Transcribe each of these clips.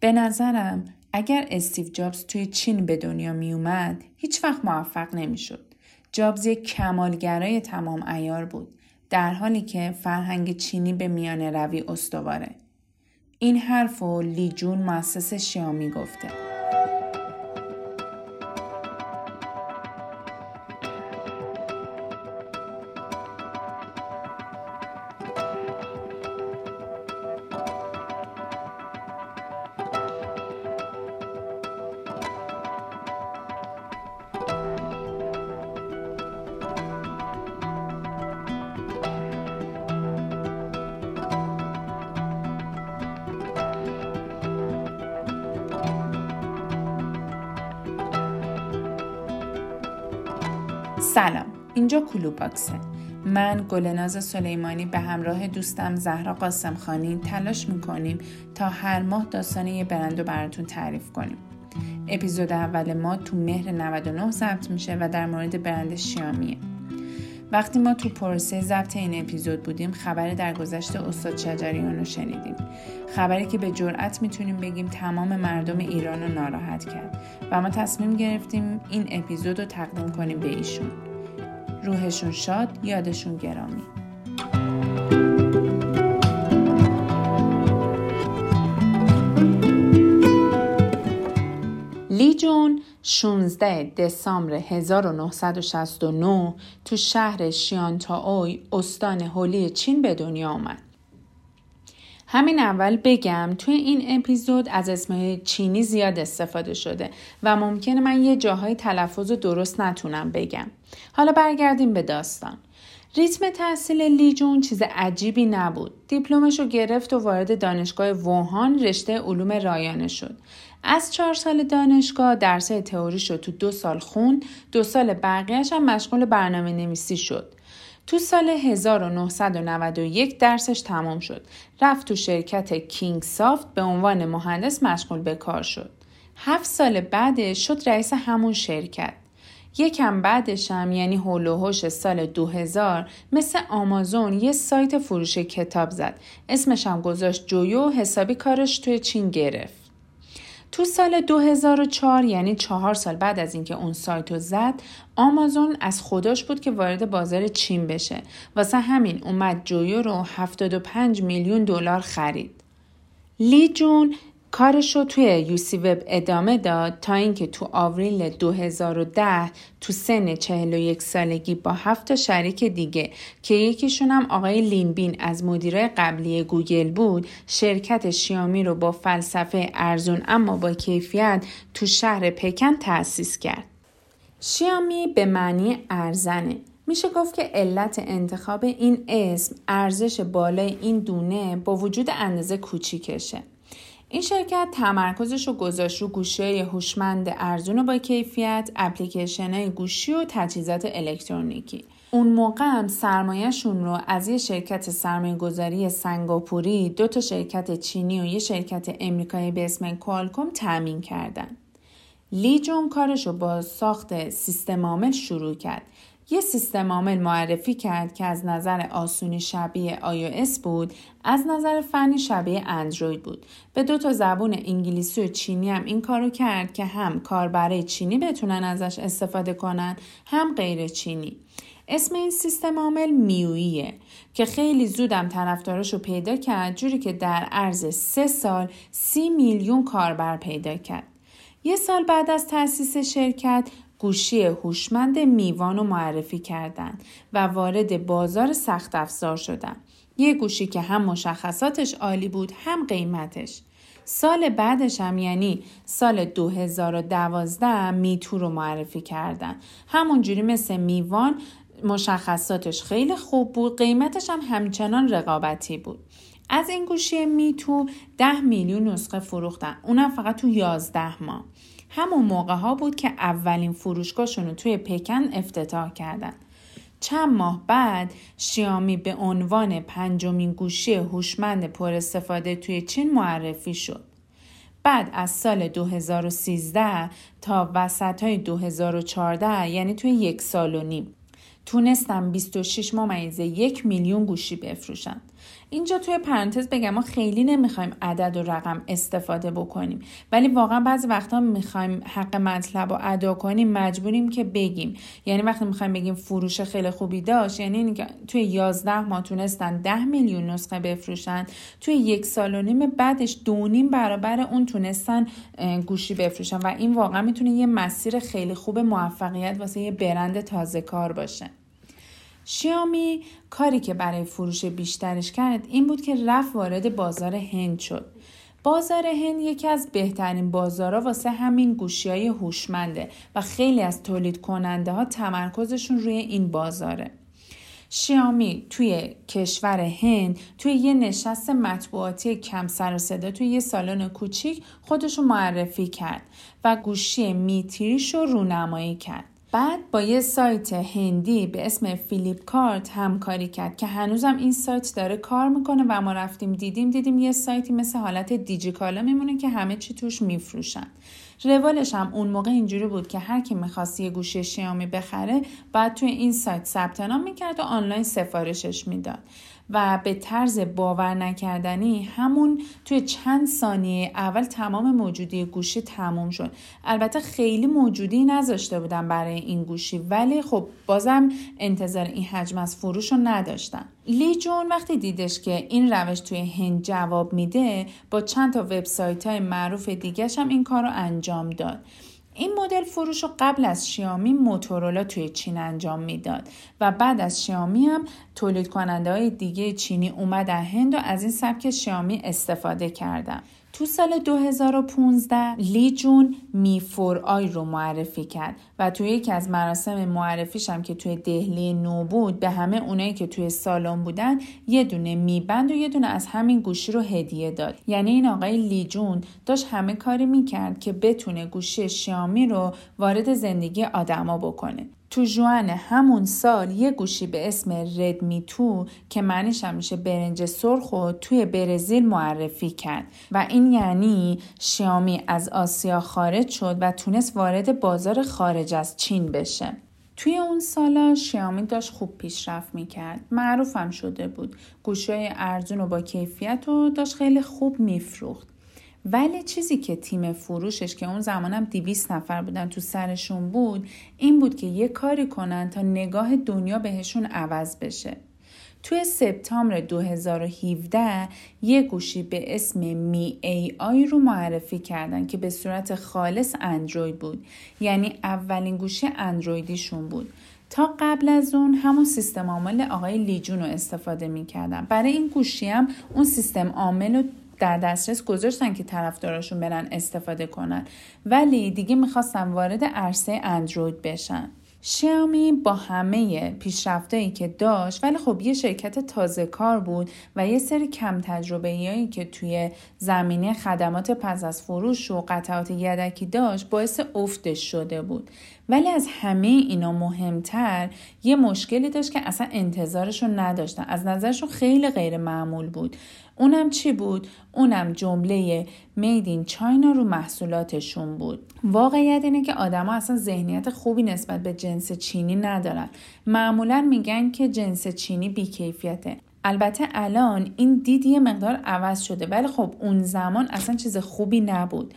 به نظرم اگر استیو جابز توی چین به دنیا می اومد هیچ وقت موفق نمی شد. جابز یک کمالگرای تمام ایار بود در حالی که فرهنگ چینی به میان روی استواره. این حرف و لی جون مؤسس شیامی گفته. اینجا کلو باکسه. من گلناز سلیمانی به همراه دوستم زهرا قاسم خانی تلاش می‌کنیم تا هر ماه داستان یه برند رو براتون تعریف کنیم. اپیزود اول ما تو مهر 99 ضبط میشه و در مورد برند شیامیه. وقتی ما تو پروسه ضبط این اپیزود بودیم خبر در گذشت استاد شجریان رو شنیدیم. خبری که به جرأت می‌تونیم بگیم تمام مردم ایران رو ناراحت کرد و ما تصمیم گرفتیم این اپیزود رو تقدیم کنیم به ایشون. روحشون شاد یادشون گرامی لی جون 16 دسامبر 1969 تو شهر شیانتاوی استان هولی چین به دنیا آمد. همین اول بگم توی این اپیزود از اسم چینی زیاد استفاده شده و ممکنه من یه جاهای تلفظ درست نتونم بگم. حالا برگردیم به داستان. ریتم تحصیل لیجون چیز عجیبی نبود. دیپلمش رو گرفت و وارد دانشگاه ووهان رشته علوم رایانه شد. از چهار سال دانشگاه درسای تئوری شد تو دو سال خون دو سال بقیهش هم مشغول برنامه نویسی شد. تو سال 1991 درسش تمام شد. رفت تو شرکت کینگ سافت به عنوان مهندس مشغول به کار شد. هفت سال بعدش شد رئیس همون شرکت. یکم بعدش هم یعنی هولوهوش سال 2000 مثل آمازون یه سایت فروش کتاب زد. اسمش هم گذاشت جویو حسابی کارش توی چین گرفت. تو سال 2004 یعنی چهار سال بعد از اینکه اون سایت رو زد آمازون از خودش بود که وارد بازار چین بشه واسه همین اومد جویو رو 75 میلیون دلار خرید لی جون کارش رو توی UCWeb ادامه داد تا اینکه تو آوریل 2010 تو سن 41 سالگی با هفت شریک دیگه که یکیشون هم آقای لینبین از مدیرای قبلی گوگل بود شرکت شیامی رو با فلسفه ارزون اما با کیفیت تو شهر پکن تأسیس کرد. شیامی به معنی ارزنه میشه گفت که علت انتخاب این اسم ارزش بالای این دونه با وجود اندازه کوچیکشه. این شرکت تمرکزش رو گذاشت رو گوشی هوشمند ارزون با کیفیت، اپلیکیشن گوشی و تجهیزات الکترونیکی. اون موقع هم سرمایهشون رو از یه شرکت سرمایه گذاری سنگاپوری، دو تا شرکت چینی و یه شرکت امریکایی به اسم کوالکوم تأمین کردن. لی جون کارش رو با ساخت سیستم عامل شروع کرد یه سیستم عامل معرفی کرد که از نظر آسونی شبیه iOS بود از نظر فنی شبیه اندروید بود. به دو تا زبون انگلیسی و چینی هم این کارو کرد که هم کاربرای چینی بتونن ازش استفاده کنن هم غیر چینی. اسم این سیستم عامل میویه که خیلی زودم طرفدارش رو پیدا کرد جوری که در عرض سه سال سی میلیون کاربر پیدا کرد. یه سال بعد از تأسیس شرکت گوشی هوشمند میوان رو معرفی کردند و وارد بازار سخت افزار شدن. یه گوشی که هم مشخصاتش عالی بود هم قیمتش. سال بعدش هم یعنی سال 2012 میتو رو معرفی کردن. همونجوری مثل میوان مشخصاتش خیلی خوب بود قیمتش هم همچنان رقابتی بود. از این گوشی میتو 10 میلیون نسخه فروختن اونم فقط تو 11 ماه. همون موقع ها بود که اولین فروشگاهشون رو توی پکن افتتاح کردن. چند ماه بعد شیامی به عنوان پنجمین گوشی هوشمند پر استفاده توی چین معرفی شد. بعد از سال 2013 تا وسط های 2014 یعنی توی یک سال و نیم تونستن 26 ممیزه یک میلیون گوشی بفروشن. اینجا توی پرانتز بگم ما خیلی نمی‌خوایم عدد و رقم استفاده بکنیم ولی واقعا بعضی وقتا می‌خوایم حق مطلب رو ادا کنیم مجبوریم که بگیم. یعنی وقتی می‌خوایم بگیم فروش خیلی خوبی داشت یعنی اینکه توی 11 ماه تونستن 10 میلیون نسخه بفروشن توی یک سال و نیم بعدش دو نیم برابر اون تونستن گوشی بفروشن. و این واقعا می‌تونه یه مسیر خیلی خوب موفقیت واسه یه برند تازه کار باشه. شیامی کاری که برای فروش بیشترش کرد این بود که رفت وارد بازار هند شد. بازار هند یکی از بهترین بازارها واسه همین گوشی های هوشمنده و خیلی از تولید کننده ها تمرکزشون روی این بازاره. شیامی توی کشور هند توی یه نشست مطبوعاتی کم سر و صدا توی یه سالن کوچیک خودشو معرفی کرد و گوشی میتریش رو رونمایی کرد. بعد با یه سایت هندی به اسم فیلیپ کارت همکاری کرد که هنوزم این سایت داره کار می‌کنه و ما رفتیم دیدیم دیدیم یه سایتی مثل حالت دیجیکالا میمونه که همه چی توش میفروشن. روالش هم اون موقع اینجوری بود که هر کی می‌خواست یه گوشی شیامی بخره بعد توی این سایت ثبت نام می‌کرد و آنلاین سفارشش می‌داد. و به طرز باور نکردنی همون توی چند ثانیه اول تمام موجودی گوشی تموم شد. البته خیلی موجودی نذاشته بودم برای این گوشی ولی خب بازم انتظار این حجم از فروش رو نداشتم. لی جون وقتی دیدش که این روش توی هند جواب میده با چند تا وبسایت های معروف دیگه هم این کار رو انجام داد. این مدل فروش رو قبل از شیامی موتورولا توی چین انجام می‌داد و بعد از شیامی هم تولید کننده های دیگه چینی اومدن هند و از این سبک شیامی استفاده کردن. تو سال 2015 لی جون می فور آی رو معرفی کرد و توی یکی از مراسم معرفیش هم که توی دهلی نو بود به همه اونایی که توی سالن بودن یه دونه میبند و یه دونه از همین گوشی رو هدیه داد. یعنی این آقای لی جون داشت همه کاری می‌کرد که بتونه گوشی شیامی رو وارد زندگی آدما بکنه. تو جوان همون سال یه گوشی به اسم ردمی تو که معنیش هم میشه برنج سرخ و توی برزیل معرفی کرد و این یعنی شیامی از آسیا خارج شد و تونست وارد بازار خارج از چین بشه. توی اون سالا شیامی داشت خوب پیشرفت می‌کرد. معروفم شده بود. گوشی ارزون و با کیفیت و داشت خیلی خوب میفروخت. ولی چیزی که تیم فروشش که اون زمانم 200 نفر بودن تو سرشون بود این بود که یه کاری کنن تا نگاه دنیا بهشون عوض بشه. توی سپتامبر 2017 یه گوشی به اسم می ای آی رو معرفی کردن که به صورت خالص اندروید بود. یعنی اولین گوشی اندرویدیشون بود. تا قبل از اون همون سیستم عامل آقای لیجون رو استفاده می‌کردن. برای این گوشی هم اون سیستم عامل رو در دسترس گذاشتن که طرفداراشون برن استفاده کنن. ولی دیگه می‌خواستن وارد عرصه اندروید بشن. شیامی با همه پیشرفتایی که داشت ولی خب یه شرکت تازه کار بود و یه سری کم تجربه هایی که توی زمینه خدمات پس از فروش و قطعات یدکی داشت باعث افتش شده بود. ولی از همه اینا مهمتر یه مشکلی داشت که اصلا انتظارشون نداشتن. از نظرشون خیلی غیر معمول بود. اونم چی بود؟ اونم جمله مید این چاینا رو محصولاتشون بود. واقعیت اینه که آدما اصلا ذهنیت خوبی نسبت به جنس چینی ندارن. معمولا میگن که جنس چینی بیکیفیته. البته الان این دید یه مقدار عوض شده ولی خب اون زمان اصلا چیز خوبی نبود.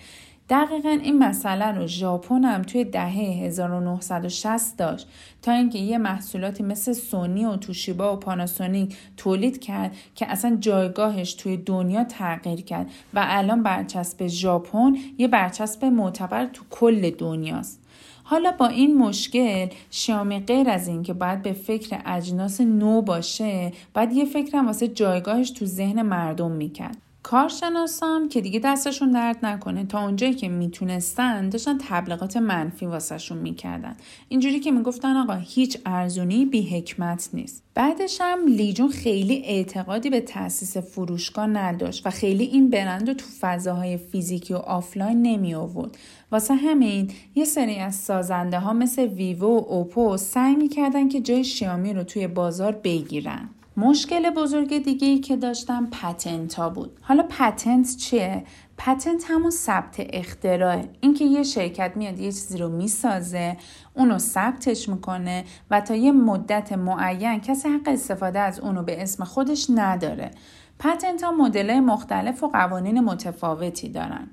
دقیقا این مسئله رو ژاپن هم توی دهه 1960 داشت تا اینکه یه محصولاتی مثل سونی و توشیبا و پاناسونیک تولید کرد که اصلا جایگاهش توی دنیا تغییر کرد و الان برچسب ژاپن یه برچسب معتبر تو کل دنیاست. حالا با این مشکل شیامی غیر از این که باید به فکر اجناس نو باشه باید یه فکرم واسه جایگاهش تو ذهن مردم می‌کرد. کارشناسام که دیگه دستشون درد نکنه تا اونجایی که می‌تونستن داشتن تبلیغات منفی واسهشون می‌کردن. اینجوری که می‌گفتن آقا هیچ ارزونی بی حکمت نیست. بعدش هم لیجون خیلی اعتقادی به تاسیس فروشگاه نداشت و خیلی این برند رو تو فضاهای فیزیکی و آفلاین نمی آورد واسه همین یه سری از سازنده ها مثل ویوو و اوپو سعی می‌کردن که جای شیامی رو توی بازار بگیرن. مشکل بزرگ دیگه ای که داشتن patent ها بود. حالا patent چیه؟ patent همون ثبت اختراع اینکه یه شرکت میاد یه چیزی رو می‌سازه اونو ثبتش می‌کنه و تا یه مدت معین کسی حق استفاده از اونو به اسم خودش نداره. پتنت ها مدل مختلف و قوانین متفاوتی دارن.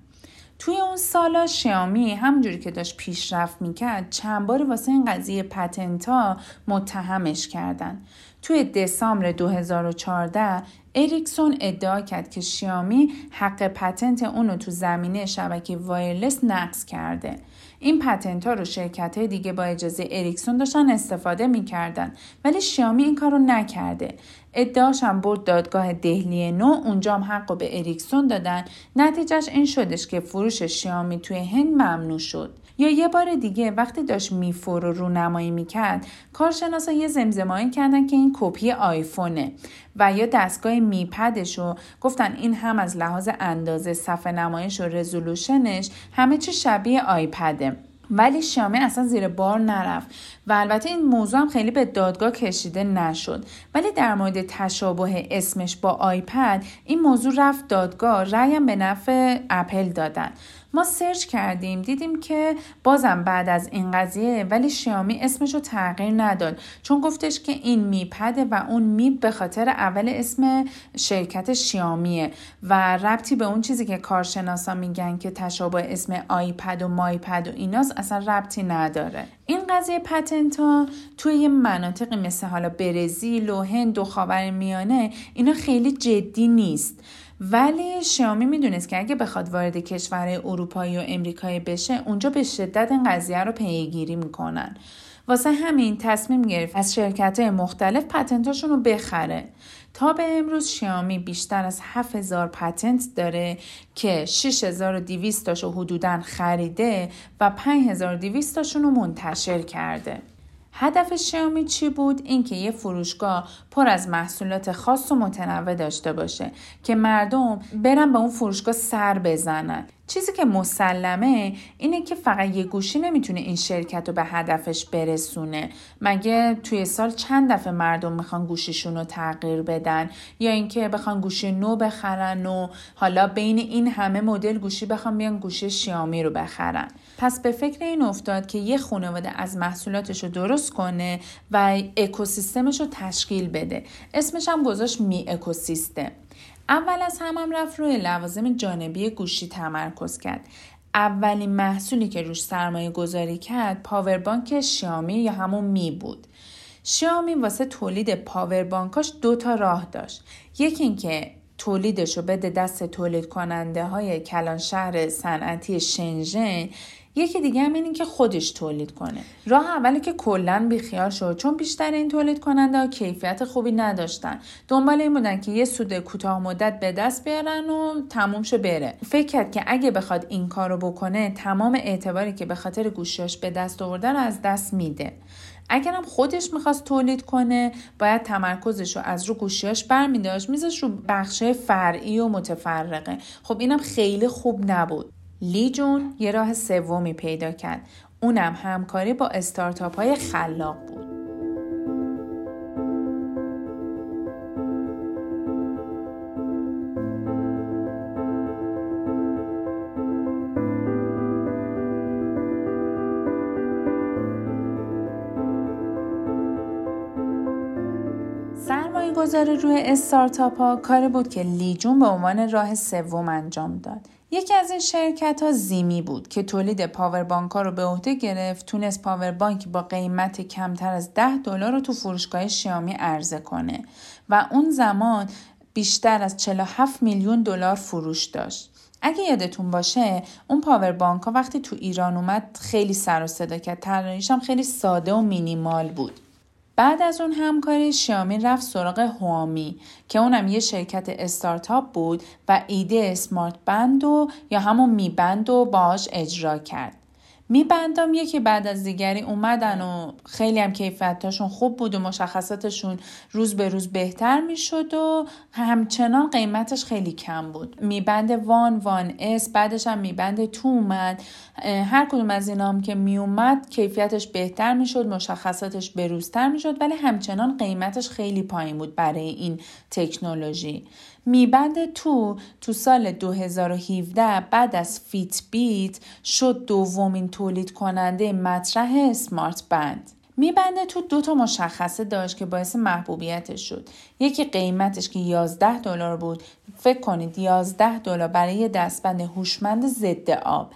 توی اون سالا شیامی همونجوری که داشت پیشرفت می‌کرد چند باری واسه این قضیه پتنت ها متهمش کردن. توی دسامبر 2014 اریکسون ادعا کرد که شیامی حق پتنت اونو تو زمینه شبکه وایرلس نقض کرده. این patent ها رو شرکت های دیگه با اجازه اریکسون داشتن استفاده می‌کردن ولی شیامی این کار رو نکرده. ادعاش هم برد دادگاه دهلی نو اونجا هم حق رو به اریکسون دادن نتیجهش این شدش که فروش شیامی توی هند ممنوع شد. یا یه بار دیگه وقتی داشت میفور رو رونمایی می‌کرد کارشناسا یه زمزمه‌هایی کردن که این کپی آیفونه و یا دستگاه Mi Pad ش رو گفتن این هم از لحاظ اندازه صفحه نمایش و resolution ش همه چی شبیه iPad ه. ولی شیامی اصلا زیر بار نرفت و البته این موضوع هم خیلی به دادگاه کشیده نشد. ولی در مورد تشابه اسمش با iPad این موضوع رفت دادگاه رأیم به نفع اپل دادن. ما search کردیم دیدیم که بازم بعد از این قضیه ولی شیامی اسمش رو تغییر نداد. چون گفتش که این Mi Pad ه و اون Mi به خاطر اول اسم شرکت شیامیه و ربطی به اون چیزی که کارشناسا میگن که تشابه اسم iPad و Mi Pad و ایناست اصلا ربطی نداره. این قضیه patent ها توی یه مناطقی مثل حالا برزیل و هند و خاور میانه اینا خیلی جدی نیست. ولی شیامی می‌دونست که اگه بخواد وارد کشورهای اروپایی و امریکایی بشه اونجا به شدت این قضیه رو پیگیری می‌کنن. واسه همین تصمیم گرفت از شرکت مختلف پتنتاشون رو بخره. تا به امروز شیامی بیشتر از 7000 پتنت داره که 6200 تاشو حدودا خریده و 5200 تاشون رو منتشر کرده. هدف شیائومی چی بود؟ اینکه یه فروشگاه پر از محصولات خاص و متنوع داشته باشه که مردم برن به اون فروشگاه سر بزنن. چیزی که مسلمه اینه که فقط یه گوشی نمی‌تونه این شرکت رو به هدفش برسونه. مگه توی سال چند دفعه مردم می‌خوان گوشیشون رو تغییر بدن؟ یا اینکه بخوان گوشی نو بخرن و حالا بین این همه مدل گوشی بخوان بیان گوشی شیامی رو بخرن. پس به فکر این افتاد که یه خانواده از محصولاتش رو درست کنه و اکوسیستمش رو تشکیل بده. اسمش هم گذاشت می اکوسیستم اول از هم, هم رفت روی لوازم جانبی گوشی تمرکز کرد. اولین محصولی که روش سرمایه گذاری کرد پاوربانک شیامی یا همون می بود. شیامی واسه تولید پاوربانکاش دو تا راه داشت. یکی اینکه تولیدش رو بده دست تولید کننده های کلان شهر صنعتی شنژن یکی دیگه هم اینه که خودش تولید کنه. راه اولی که کلا بیخیال شد چون بیشتر این تولید کننده ها کیفیت خوبی نداشتن. دنبال این بودن که یه سود کوتاه مدت به دست بیارن و تموم شه بره. فکر کرد که اگه بخواد این کارو بکنه تمام اعتباری که به خاطر گوشیاش به دست آورده رو از دست میده. اگرم خودش می‌خواست تولید کنه باید تمرکزش رو از رو گوشیاش برمیداشت میذاش رو بخشه فرعی و متفرقه. خب اینم خیلی خوب نبود. لی جون یه راه سومی پیدا کرد. اونم همکاری با استارتاپ های خلاق بود. گذاری روی استارتاپ ها کاری بود که لیجون به عنوان راه سوم انجام داد. یکی از این شرکت ها زیمی بود که تولید پاوربانک ها رو به عهده گرفت تونست پاوربانک با قیمت کمتر از 10 دلار رو تو فروشگاه شیامی عرضه کنه و اون زمان بیشتر از 47 میلیون دلار فروش داشت. اگه یادتون باشه اون پاور بانک ها وقتی تو ایران اومد خیلی سر و صدا کرد. طراحیش هم خیلی ساده و مینیمال بود. بعد از اون همکاری شیامی رفت سراغ هوامی که اونم یه شرکت استارتاپ بود و ایده سمارت بند و یا همون می بند و باهاش اجرا کرد. میبندام یکی بعد از دیگری اومدن و خیلی هم کیفیتاشون خوب بود و مشخصاتشون روز به روز بهتر می‌شد و همچنان قیمتش خیلی کم بود. میبند وان وان اس بعدش هم میبند تو اومد. هر کدوم از اینا هم که میومد کیفیتش بهتر می‌شد مشخصاتش بروزتر می‌شد ولی همچنان قیمتش خیلی پایین بود برای این تکنولوژی. میبند تو تو سال 2017 بعد از فیت بیت شد دومین تولید کننده مطرح اسمارت بند. میبنده تو دو تا مشخصه داشت که باعث محبوبیتش شد. یکی قیمتش که 11 دلار بود. فکر کنید 11 دلار برای یه دستبند هوشمند ضد آب.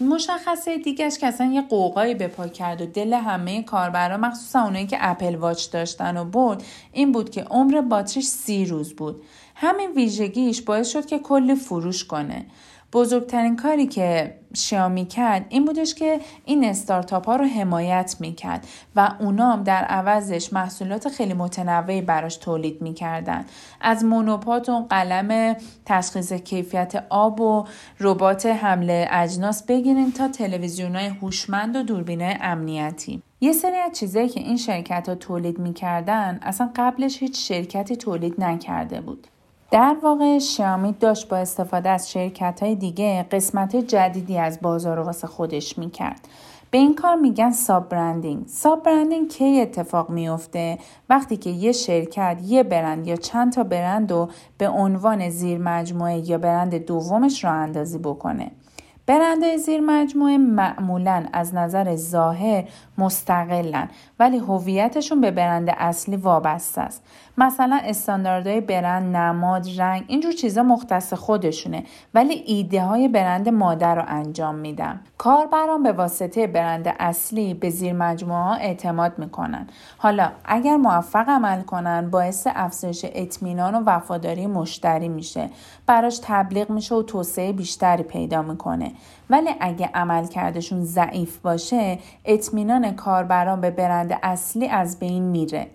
مشخصه دیگهش که اصلا یه قوقایی به پا کرد و دل همه کاربرا مخصوصا اونایی که اپل واچ داشتن و بود این بود که عمر باتریش سی روز بود. همین ویژگیش باعث شد که کلی فروش کنه. بزرگترین کاری که شیامی کرد این بودش که این استارتاپ ها رو حمایت می‌کرد و اونام در عوضش محصولات خیلی متنوعی براش تولید می‌کردن. از مونوپات و قلم تشخیص کیفیت آب و ربات حمله اجناس بگیریم تا تلویزیون های هوشمند و دوربین امنیتی. یه سری از چیزایی که این شرکت ها تولید می‌کردن اصلا قبلش هیچ شرکتی تولید نکرده بود. در واقع شیامی داشت با استفاده از شرکت های دیگه قسمت جدیدی از بازار واسه خودش می‌کرد. به این کار میگن ساب برندینگ. ساب برندینگ کی اتفاق میفته وقتی که یه شرکت یه برند یا چند تا برند رو به عنوان زیر مجموعه یا برند دومش را اندازی بکنه. برندهای زیر مجموعه معمولا از نظر ظاهر مستقلن ولی هویتشون به برند اصلی وابسته است مثلا استانداردهای برند نماد رنگ اینجور چیزا مختص خودشونه ولی ایده های برند مادر رو انجام میدن. کاربران به واسطه برند اصلی به زیر مجموعه ها اعتماد می‌کنن. حالا اگر موفق عمل کنن باعث افزایش اطمینان و وفاداری مشتری میشه. براش تبلیغ میشه و توسعه بیشتری پیدا می‌کنه. ولی اگه عملکردشون ضعیف باشه اطمینان کاربران به برند اصلی از بین میره.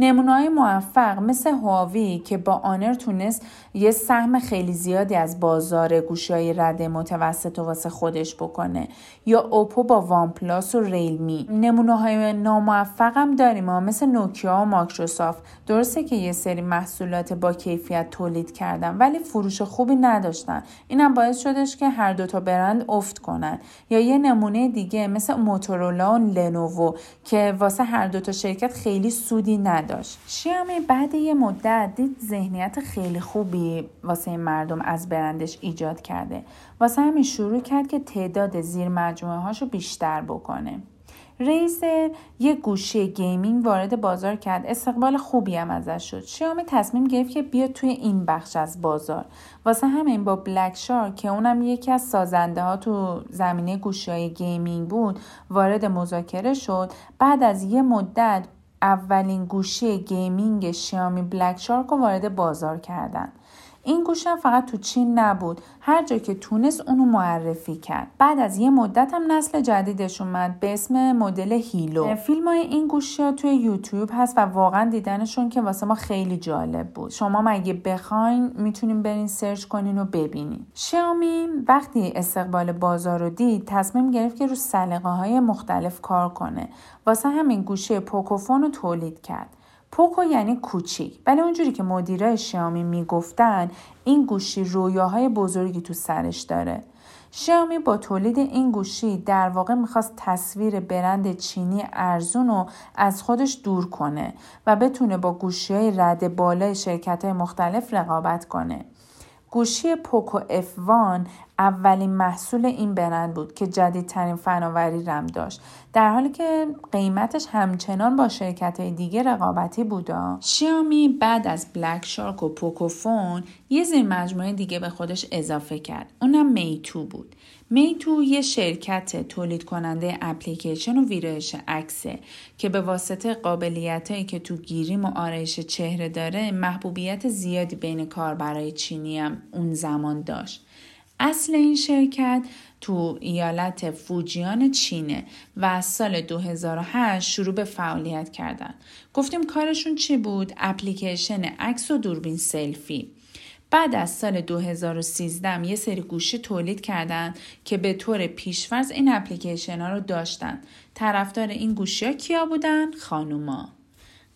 های موفق مثل هواوی که با آنر تونست یه سهم خیلی زیادی از بازار گوشی رده متوسط و واسه خودش بکنه. یا اوپو با وان پلاس و ریلمی. نمونه های ناموفق هم داریم ما مثل نوکیا و مایکروسافت. درسته که یه سری محصولات با کیفیت تولید کردن ولی فروش خوبی نداشتن. اینم باعث شدش که هر دوتا برند افت کنن. یا یه نمونه دیگه مثل موتورولا و لنوو که واسه هر دوتا شرکت خیلی سودی نداشت شیامی بعد یه مدت دید ذهنیت خیلی خوبی واسه مردم از برندش ایجاد کرده. واسه همین شروع کرد که تعداد زیر مجموعه هاشو بیشتر بکنه. Razer یه گوشی gaming وارد بازار کرد. استقبال خوبی هم ازش شد. شیائومی تصمیم گرفت که بیاد توی این بخش از بازار. واسه همین با Black Shark که اونم یکی از سازنده ها تو زمینه گوشی های gaming بود وارد مذاکره شد. بعد از یه مدت اولین گوشی gaming شیامی Black Shark رو وارد بازار کردن. این گوشم فقط تو چین نبود. هر جا که تونست اونو معرفی کرد. بعد از یه مدت هم نسل جدیدش اومد به اسم مدل Helo. فیلم های این گوشی ها توی یوتیوب هست و واقعا دیدنشون که واسه ما خیلی جالب بود. شمام اگه بخواین می‌تونین برین search کنین و ببینین. شیامی وقتی استقبال بازار رو دید تصمیم گرفت که رو سلیقه های مختلف کار کنه. واسه همین گوشه پوکوفون رو تولید کرد. پوکو یعنی کوچیک ولی اونجوری که مدیرای شیامی می‌گفتن این گوشی رویاهای بزرگی تو سرش داره شیامی با تولید این گوشی در واقع می‌خواست تصویر برند چینی ارزون رو از خودش دور کنه و بتونه با گوشی های رد بالای شرکت های مختلف رقابت کنه. گوشی پوکو F1 اولین محصول این برند بود که جدیدترین فناوری رم داشت. در حالی که قیمتش همچنان با شرکت دیگه رقابتی بودا شیامی بعد از بلک شارک و پوکوفون یه زیر مجموعه دیگه به خودش اضافه کرد. اونم میتو بود. میتو یه شرکت تولید کننده اپلیکیشن و ویرایش عکسه که به واسطه قابلیت که تو گیریم و آرایش چهره داره محبوبیت زیادی بین کاربرای چینی هم اون زمان داشت. اصل این شرکت تو ایالت فوجیان چینه و از سال 2008 شروع به فعالیت کردن. گفتیم کارشون چی بود؟ اپلیکیشن عکس و دوربین سلفی. بعد از سال 2013 یه سری گوشی تولید کردن که به طور پیشورز این اپلیکیشن ها رو داشتن. طرفدار این گوشی ها کیا بودن؟ خانوما.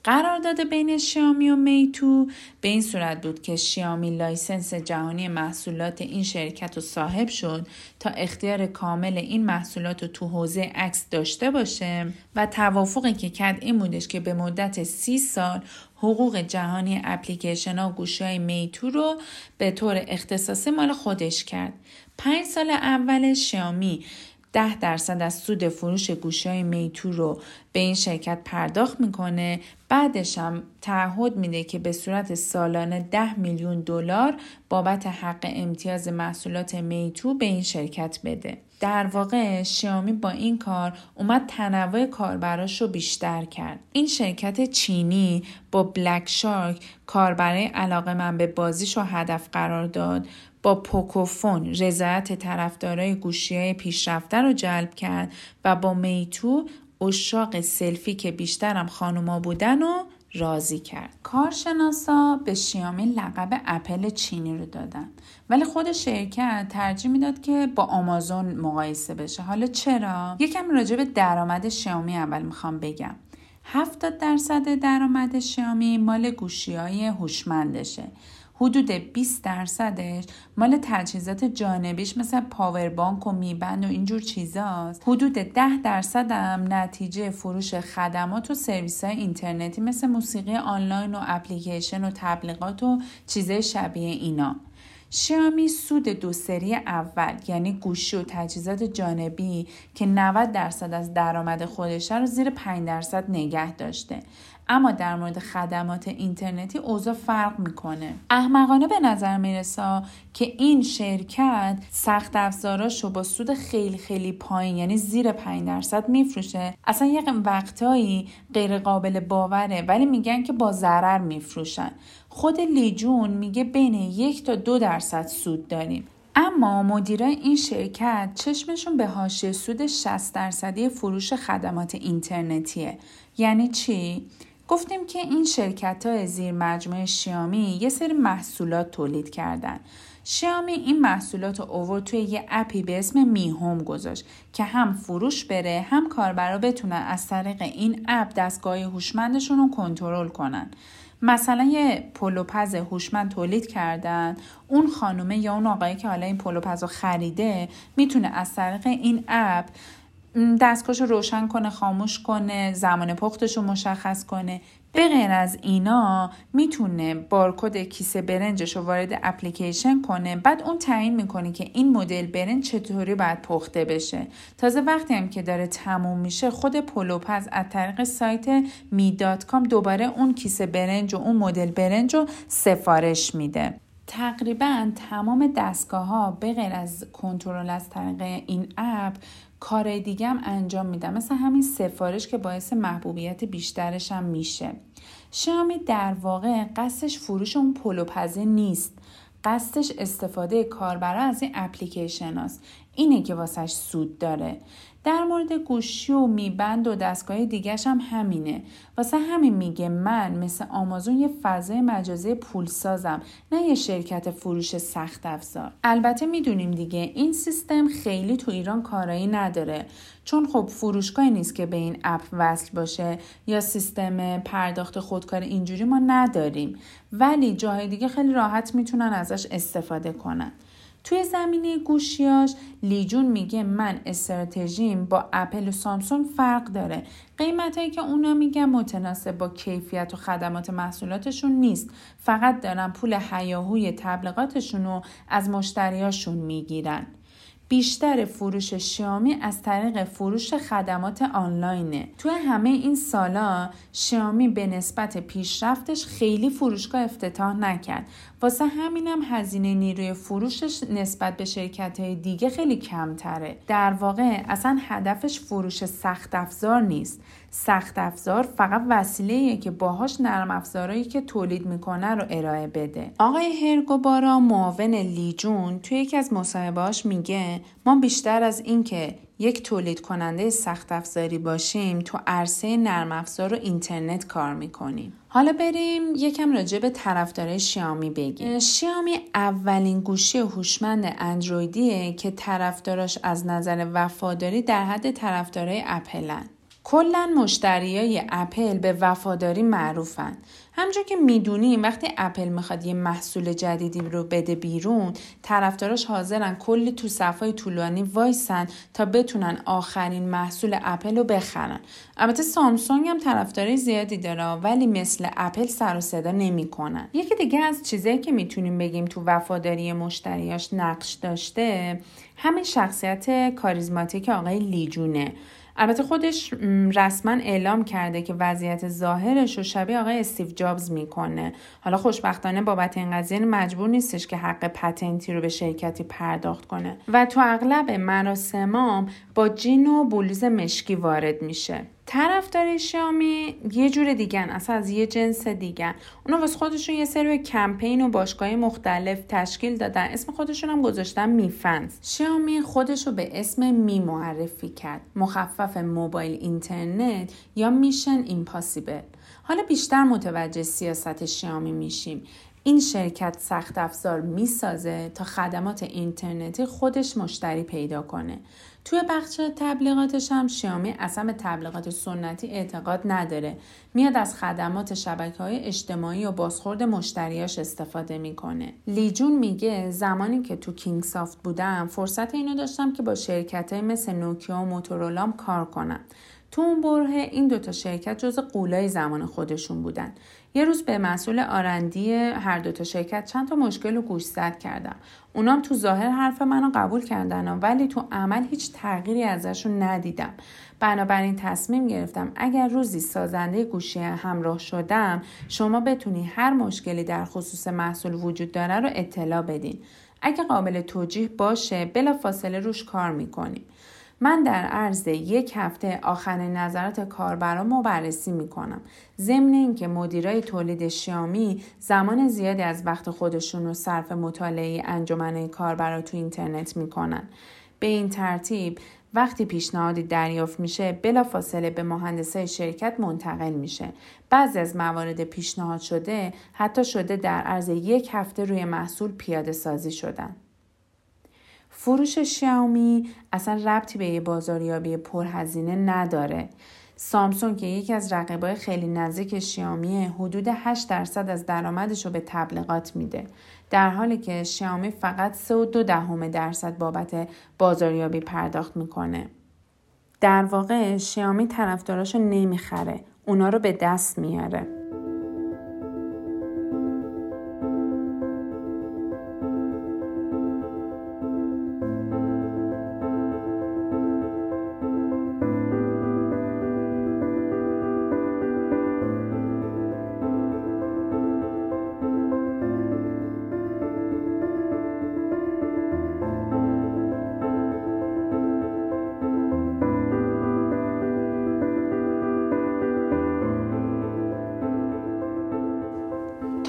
قرارداد بین شیامی و میتو به این صورت بود که شیامی license جهانی محصولات این شرکت رو صاحب شد تا اختیار کامل این محصولات رو تو حوزه عکس داشته باشه و توافقی که کرد این بودش که به مدت سی سال حقوق جهانی اپلیکیشن ها و های Meitu رو به طور اختصاصی مال خودش کرد. پنج سال اول شیامی ده درصد از سود فروش گوشی های Meitu رو به این شرکت پرداخت می‌کنه. بعدش هم تعهد میده که به صورت سالانه 10 میلیون دلار بابت حق امتیاز محصولات میتو به این شرکت بده. در واقع شیامی با این کار اومد تنوع کاربراش رو بیشتر کرد. این شرکت چینی با بلک شارک کاربرای علاقه من به بازیش رو هدف قرار داد با پوکوفون رضایت طرفدارای گوشی های پیشرفته رو جلب کرد و با Meitu عشاق سلفی که بیشترم خانوما بودن رو راضی کرد. کارشناسا به شیامی لقب اپل چینی رو دادن ولی خود شرکت ترجیح می‌داد که با آمازون مقایسه بشه. حالا چرا؟ یکم راجع به درآمد شیامی اول می‌خوام بگم. 70 درصد درآمد شیامی مال گوشی های هوشمندشه حدود 20 درصدش مال تجهیزات جانبیش مثل power bank و Mi Band و اینجور چیزاست. حدود 10 درصد هم نتیجه فروش خدمات و سرویس های اینترنتی مثل موسیقی آنلاین و اپلیکیشن و تبلیغات و چیزای شبیه اینا. شیامی سود دو سری اول یعنی گوشی و تجهیزات جانبی که 90 درصد از درآمد خودشه رو زیر 5 درصد نگه داشته. اما در مورد خدمات اینترنتی اوضاع فرق می‌کنه. احمقانه به نظر می‌رسه که این شرکت سخت افزاراشو با سود خیلی خیلی پایین یعنی زیر 5 درصد میفروشه. اصلا یک وقتایی غیر قابل باوره ولی میگن که با ضرر میفروشن. خود لیجون میگه بین یک تا دو درصد سود داریم. اما مدیرای این شرکت چشمشون به حاشیه سود 60 درصدی فروش خدمات اینترنتیه. یعنی چی؟ گفتیم که این شرکت های زیر مجموعه شیامی یه سری محصولات تولید کردن. شیامی این محصولات رو اوورد توی یه اپی به اسم میهوم گذاشت که هم فروش بره هم کاربرا بتونن از طریق این app دستگاه هوشمندشون رو کنترل کنن. مثلا یه پلوپز هوشمند تولید کردن اون خانومه یا اون آقایی که حالا این پلوپز رو خریده می‌تونه از طریق این app دستگاهش رو روشن کنه خاموش کنه زمان پختش رو مشخص کنه. به غیر از اینا می‌تونه بارکد کیسه برنجش رو وارد اپلیکیشن کنه. بعد اون تعیین می‌کنه که این مدل برنج چطوری باید پخته بشه. تازه وقتی هم که داره تموم میشه خود پلوپز از طریق سایت می دوباره اون کیسه برنج و اون مدل برنج رو سفارش میده. تقریبا تمام دستگاه ها به غیر از کنترل از طریق این اپ کار دیگه هم انجام میدم مثل همین سفارش که باعث محبوبیت بیشترش هم میشه. شامی در واقع قصدش فروش اون پلوپزه نیست. قصدش استفاده کاربرا از این اپلیکیشن هاست. اینه که واسش سود داره. در مورد گوشی و میبند و دستگاه دیگرش هم همینه. واسه همین میگه من مثل آمازون یه فضای مجازی پول سازم نه یه شرکت فروش سخت افزار. البته می‌دونیم دیگه این سیستم خیلی تو ایران کارایی نداره. چون خب فروشگاهی نیست که به این اپ وصل باشه یا سیستم پرداخت خودکار اینجوری ما نداریم. ولی جاهای دیگه خیلی راحت می‌تونن ازش استفاده کنن. توی زمینه گوشیاش لیجون میگه من استراتژیم با اپل و سامسونگ فرق داره. قیمتهایی که اونا میگن متناسب با کیفیت و خدمات محصولاتشون نیست. فقط دارن پول حیاهوی تبلیغاتشون رو از مشتریاشون می‌گیرن. بیشتر فروش شیامی از طریق فروش خدمات آنلاینه. توی همه این سالا شیامی به نسبت پیشرفتش خیلی فروشگاه افتتاح نکرد. واسه همینم هزینه نیروی فروشش نسبت به شرکت های دیگه خیلی کمتره. در واقع اصلا هدفش فروش سخت افزار نیست. سخت افزار فقط وسیله که باهاش نرم افزارهایی که تولید می‌کنه رو ارائه بده. آقای هرگوبارا معاون لیجون توی یکی از مصاحبهاش میگه ما بیشتر از اینکه یک تولید کننده سخت افزاری باشیم تو عرصه نرم افزار و اینترنت کار می‌کنیم. حالا بریم یکم راجع به طرفدارای شیامی بگیم. شیامی اولین گوشی هوشمند اندرویدیه که طرفداراش از نظر وفاداری در حد طرفدارای اپلن. کلا مشتریای اپل به وفاداری معروفن. همونجور که می‌دونیم وقتی اپل می‌خواد یه محصول جدیدی رو بده بیرون طرفداراش حاضرن کلی تو صفای طولانی وایسن تا بتونن آخرین محصول اپل رو بخرن. البته سامسونگ هم طرفدارای زیادی داره ولی مثل اپل سر و صدا نمی‌کنن. یکی دیگه از چیزایی که می‌تونیم بگیم تو وفاداری مشتریاش نقش داشته همین شخصیت کاریزماتیک آقای لیجونه. البته خودش رسما اعلام کرده که وضعیت ظاهرش رو شبیه آقای استیو جابز می‌کنه. حالا خوشبختانه بابت این قضیه مجبور نیستش که حق پتنتی رو به شرکتی پرداخت کنه. و تو اغلب مراسمام با جین و بلوز مشکی وارد میشه. طرفدار شامی یه جور دیگن اصلا از یه جنس دیگن. اونا واسه خودشون یه سری کمپین و باشگاه مختلف تشکیل دادن. اسم خودشون هم گذاشتن میفنز شامی خودشو به اسم می معرفی کرد. مخفف موبایل اینترنت یا میشن ایمپاسیبل. حالا بیشتر متوجه سیاست شیامی میشیم. این شرکت سخت افزار می‌سازه تا خدمات اینترنتی خودش مشتری پیدا کنه. توی بخش تبلیغاتش هم شیامی اصلا به تبلیغات سنتی اعتقاد نداره. میاد از خدمات شبکه های اجتماعی و بازخورد مشتریاش استفاده می‌کنه. لیجون میگه زمانی که تو کینگ سافت بودم فرصت اینو داشتم که با شرکت های مثل نوکیا و موتورولام کار کنم. تو اون بره این دوتا شرکت جز قولای زمان خودشون بودن. یه روز به مسئول آرندی هر دوتا شرکت چند تا مشکل رو گوشزد کردم. اونام تو ظاهر حرف منو قبول کردن ولی تو عمل هیچ تغییری ازشون ندیدم. بنابراین تصمیم گرفتم اگر روزی سازنده گوشی همراه شدم شما بتونی هر مشکلی در خصوص محصول وجود داره رو اطلاع بدین. اگه قابل توجیه باشه بلا فاصله روش کار می‌کنیم من در عرض یک هفته آخرین نظرات کاربران رو بررسی می کنم. ضمن اینکه مدیرای تولید شیامی زمان زیادی از وقت خودشون رو صرف مطالعه انجمنه کاربرا تو اینترنت می‌کنن. به این ترتیب وقتی پیشنهادی دریافت میشه بلافاصله به مهندسای شرکت منتقل میشه بعضی از موارد پیشنهاد شده حتی شده در عرض یک هفته روی محصول پیاده سازی شدن فروش شیائومی اصلا ربطی به یه بازاریابی پرهزینه نداره. سامسونگ که یکی از رقیبای خیلی نزدیک شیائومی حدود 8 درصد از درآمدش رو به تبلیغات میده. در حالی که شیائومی فقط 3 دو دهم درصد بابت بازاریابی پرداخت می‌کنه. در واقع شیائومی طرفداراشو نمی‌خره. اونا رو به دست میاره.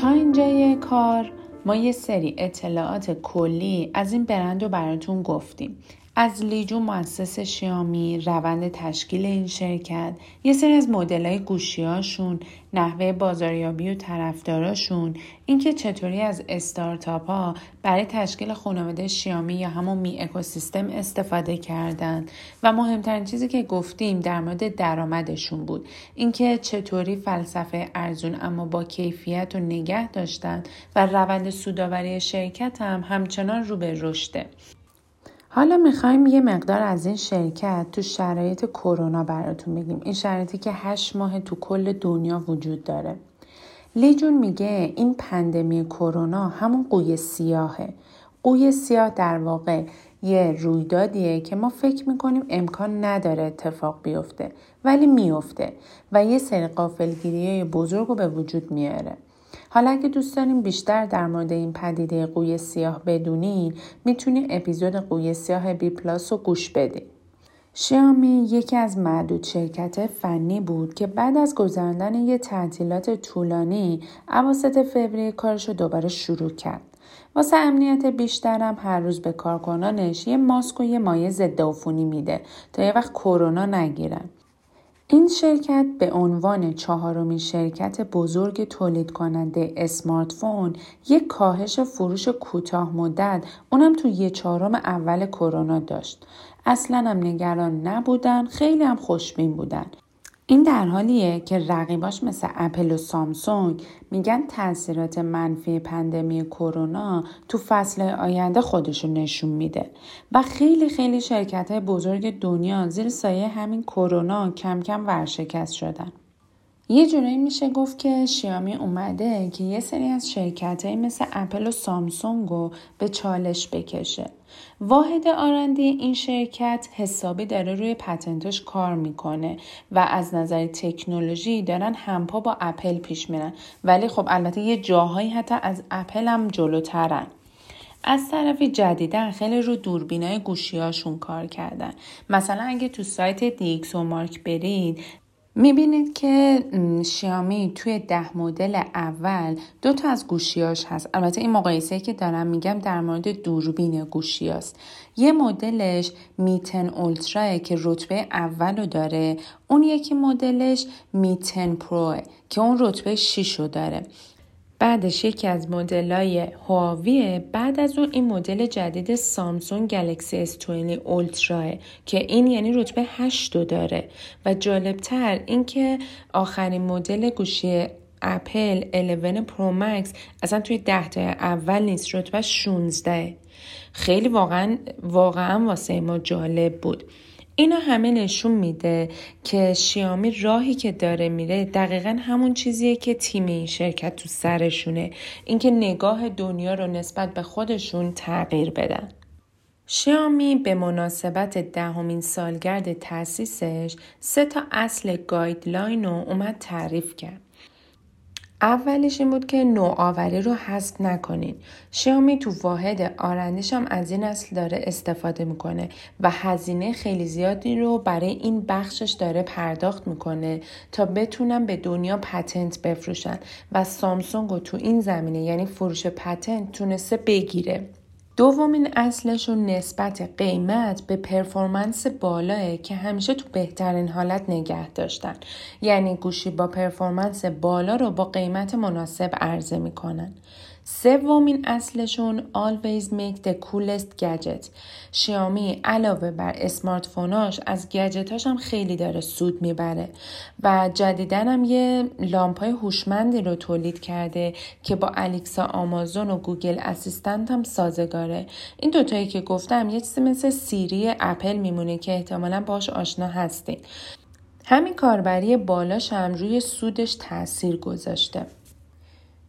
تا اینجای کار ما یه سری اطلاعات کلی از این برند رو براتون گفتیم. از لیجو مؤسس شیامی روند تشکیل این شرکت یه سری از مدل های گوشیاشون نحوه بازاریابی و طرفداراشون اینکه چطوری از استارتاپ ها برای تشکیل خانواده شیامی یا همون می اکوسیستم استفاده کردن. و مهمترین چیزی که گفتیم در مورد درآمدشون بود اینکه چطوری فلسفه ارزون اما با کیفیت و نگه داشتن و روند سوداوری شرکت هم همچنان رو به رشده حالا می‌خوایم یه مقدار از این شرکت تو شرایط کرونا براتون بگیم. این شرایطی که هشت ماه تو کل دنیا وجود داره. لیجون میگه این پندمی کرونا همون قوی سیاهه. قوی سیاه در واقع یه رویدادیه که ما فکر می‌کنیم امکان نداره اتفاق بیفته ولی میفته و یه سری قافلگیری بزرگ رو به وجود میاره. حالا اگه دوست داریم بیشتر در مورد این پدیده قوی سیاه بدونین می‌تونید اپیزود قوی سیاه بی پلاس رو گوش بدین. شیامی یکی از معدود شرکت فنی بود که بعد از گذراندن یه تعطیلات طولانی اواسط فوریه کارش رو دوباره شروع کرد واسه امنیت بیشترم هر روز به کارکنانش یه ماسک و یه مایع ضد عفونی میده تا یه وقت کرونا نگیرن. این شرکت به عنوان چهارمین شرکت بزرگ تولید کننده اسمارت فون یک کاهش فروش کوتاه مدت اونم تو یه چهارم اول کرونا داشت. اصلا هم نگران نبودن خیلی هم خوشبین بودن. این در حالیه که رقیباش مثل اپل و سامسونگ میگن تاثیرات منفی پندمی کرونا تو فصل آینده خودشون نشون میده و خیلی خیلی شرکت های بزرگ دنیا زیر سایه همین کرونا کم کم ورشکست شدن. یه جورایی میشه گفت که شیامی اومده که یه سری از شرکت های مثل اپل و سامسونگ رو به چالش بکشه. واحد آرندی این شرکت حسابی داره روی پتنتش کار می‌کنه و از نظر تکنولوژی دارن همپا با اپل پیش میرن ولی خب البته یه جاهایی حتی از اپل هم جلوترن. از طرفی جدیداً خیلی رو دوربینای گوشیاشون کار کردن مثلا اگه تو سایت DxOMark برید می‌بینید که شیامی توی ده مدل اول دو تا از گوشیاش هست. البته این مقایسه که دارم میگم در مورد دوربین گوشی هست. یه مدلش Mi 10 Ultra که رتبه اول رو داره. اون یکی مدلش Mi 10 Pro که اون رتبه 6 رو داره. بعدش یکی از مدلای هواوی بعد از اون این مدل جدید سامسونگ گلکسی S20 Ultra که این یعنی رتبه 8 داره. و جالبتر اینکه آخرین مدل گوشی اپل 11 Pro Max اصلا توی ده تا اول نیست رتبه 16 خیلی واقعا واقعا واسه ما جالب بود. اینا همه نشون میده که شیامی راهی که داره میره دقیقا همون چیزیه که تیم این شرکت تو سرشونه. اینکه نگاه دنیا رو نسبت به خودشون تغییر بدن. شیامی به مناسبت دهمین سالگرد تأسیسش سه تا اصل guideline رو اومد تعریف کرد. اولش این بود که نوآوری رو حذف نکنین. شیامی تو واحد R&D ش هم از این اصل داره استفاده می‌کنه و هزینه خیلی زیادی رو برای این بخشش داره پرداخت می‌کنه تا بتونن به دنیا patent بفروشن و سامسونگ رو تو این زمینه یعنی فروش patent تونسته بگیره. دومین اصلشون نسبت قیمت به performance بالاه که همیشه تو بهترین حالت نگه داشتن. یعنی گوشی با performance بالا رو با قیمت مناسب عرضه می‌کنن. سومین اصلشون always make the coolest gadget. شیامی علاوه بر smart phone اش از گجتاش هم خیلی داره سود می‌بره و جدیدن هم یه لامپای هوشمندی رو تولید کرده که با الکسا آمازون و Google Assistant هم سازگاره. این دوتایی که گفتم یه چیزی مثل سیری اپل میمونه که احتمالا باش آشنا هستین. همین کاربری بالاش هم روی سودش تاثیر گذاشته.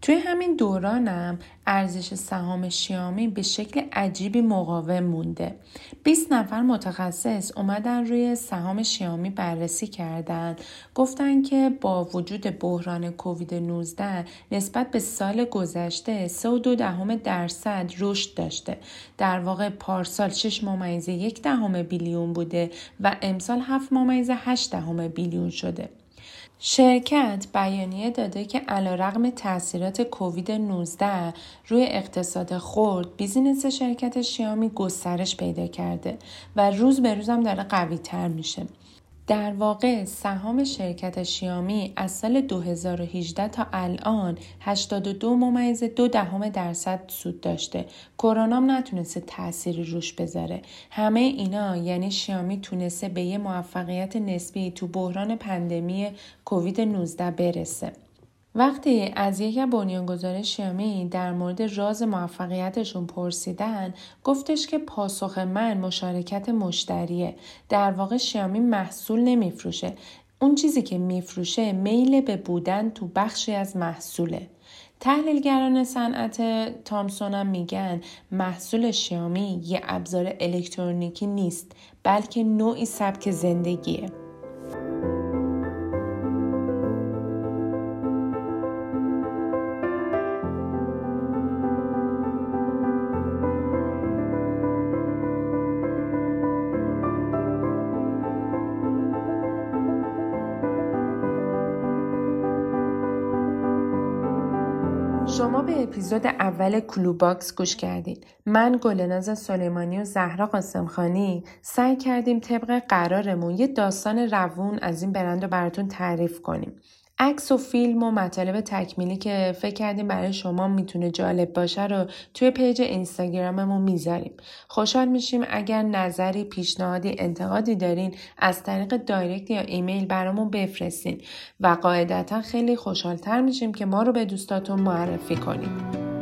توی همین دورانم ارزش سهام شیامی به شکل عجیبی مقاوم مونده. 20 نفر متخصص اومدن روی سهام شیامی بررسی کردن. گفتن که با وجود بحران کووید 19 نسبت به سال گذشته 3.2 دهم درصد رشد داشته. در واقع پارسال 6 ممیزه یک دهم بیلیون بوده و امسال 7 ممیزه 8 دهم بیلیون شده. شرکت بیانیه داده که رقم تاثیرات کووید 19 روی اقتصاد خورد بیزینس شرکت شیامی گسترش پیدا کرده و روز به روزم داره قوی تر میشه. در واقع سهام شرکت شیامی از سال 2018 تا الان 82 ممیز دو دهم درصد سود داشته. کرونا نتونسته تأثیری روش بذاره. همه اینا یعنی شیامی تونسته به یه موفقیت نسبی تو بحران پندمی کووید 19 برسه. وقتی از یکی بنیانگذار شیامی در مورد راز موفقیتشون پرسیدن گفتش که پاسخ من مشارکت مشتریه. در واقع شیامی محصول نمیفروشه. اون چیزی که میفروشه میل به بودن تو بخشی از محصوله. تحلیلگران صنعت تامسون هم میگن محصول شیامی یه ابزار الکترونیکی نیست بلکه نوعی سبک زندگیه. به اپیزود اول کلوباکس گوش کردید. من گلناز سلیمانی و زهرا قاسمخانی سعی کردیم طبق قرارمون یه داستان روون از این برند رو براتون تعریف کنیم. عکس و فیلم و مطالب تکمیلی که فکر کردیم برای شما می‌تونه جالب باشه رو توی پیج اینستاگراممون می‌ذاریم. خوشحال میشیم اگر نظری، پیشنهادی، انتقادی دارین از طریق دایرکت یا ایمیل برامون بفرستین و قاعدتا خیلی خوشحالتر میشیم که ما رو به دوستاتون معرفی کنیم.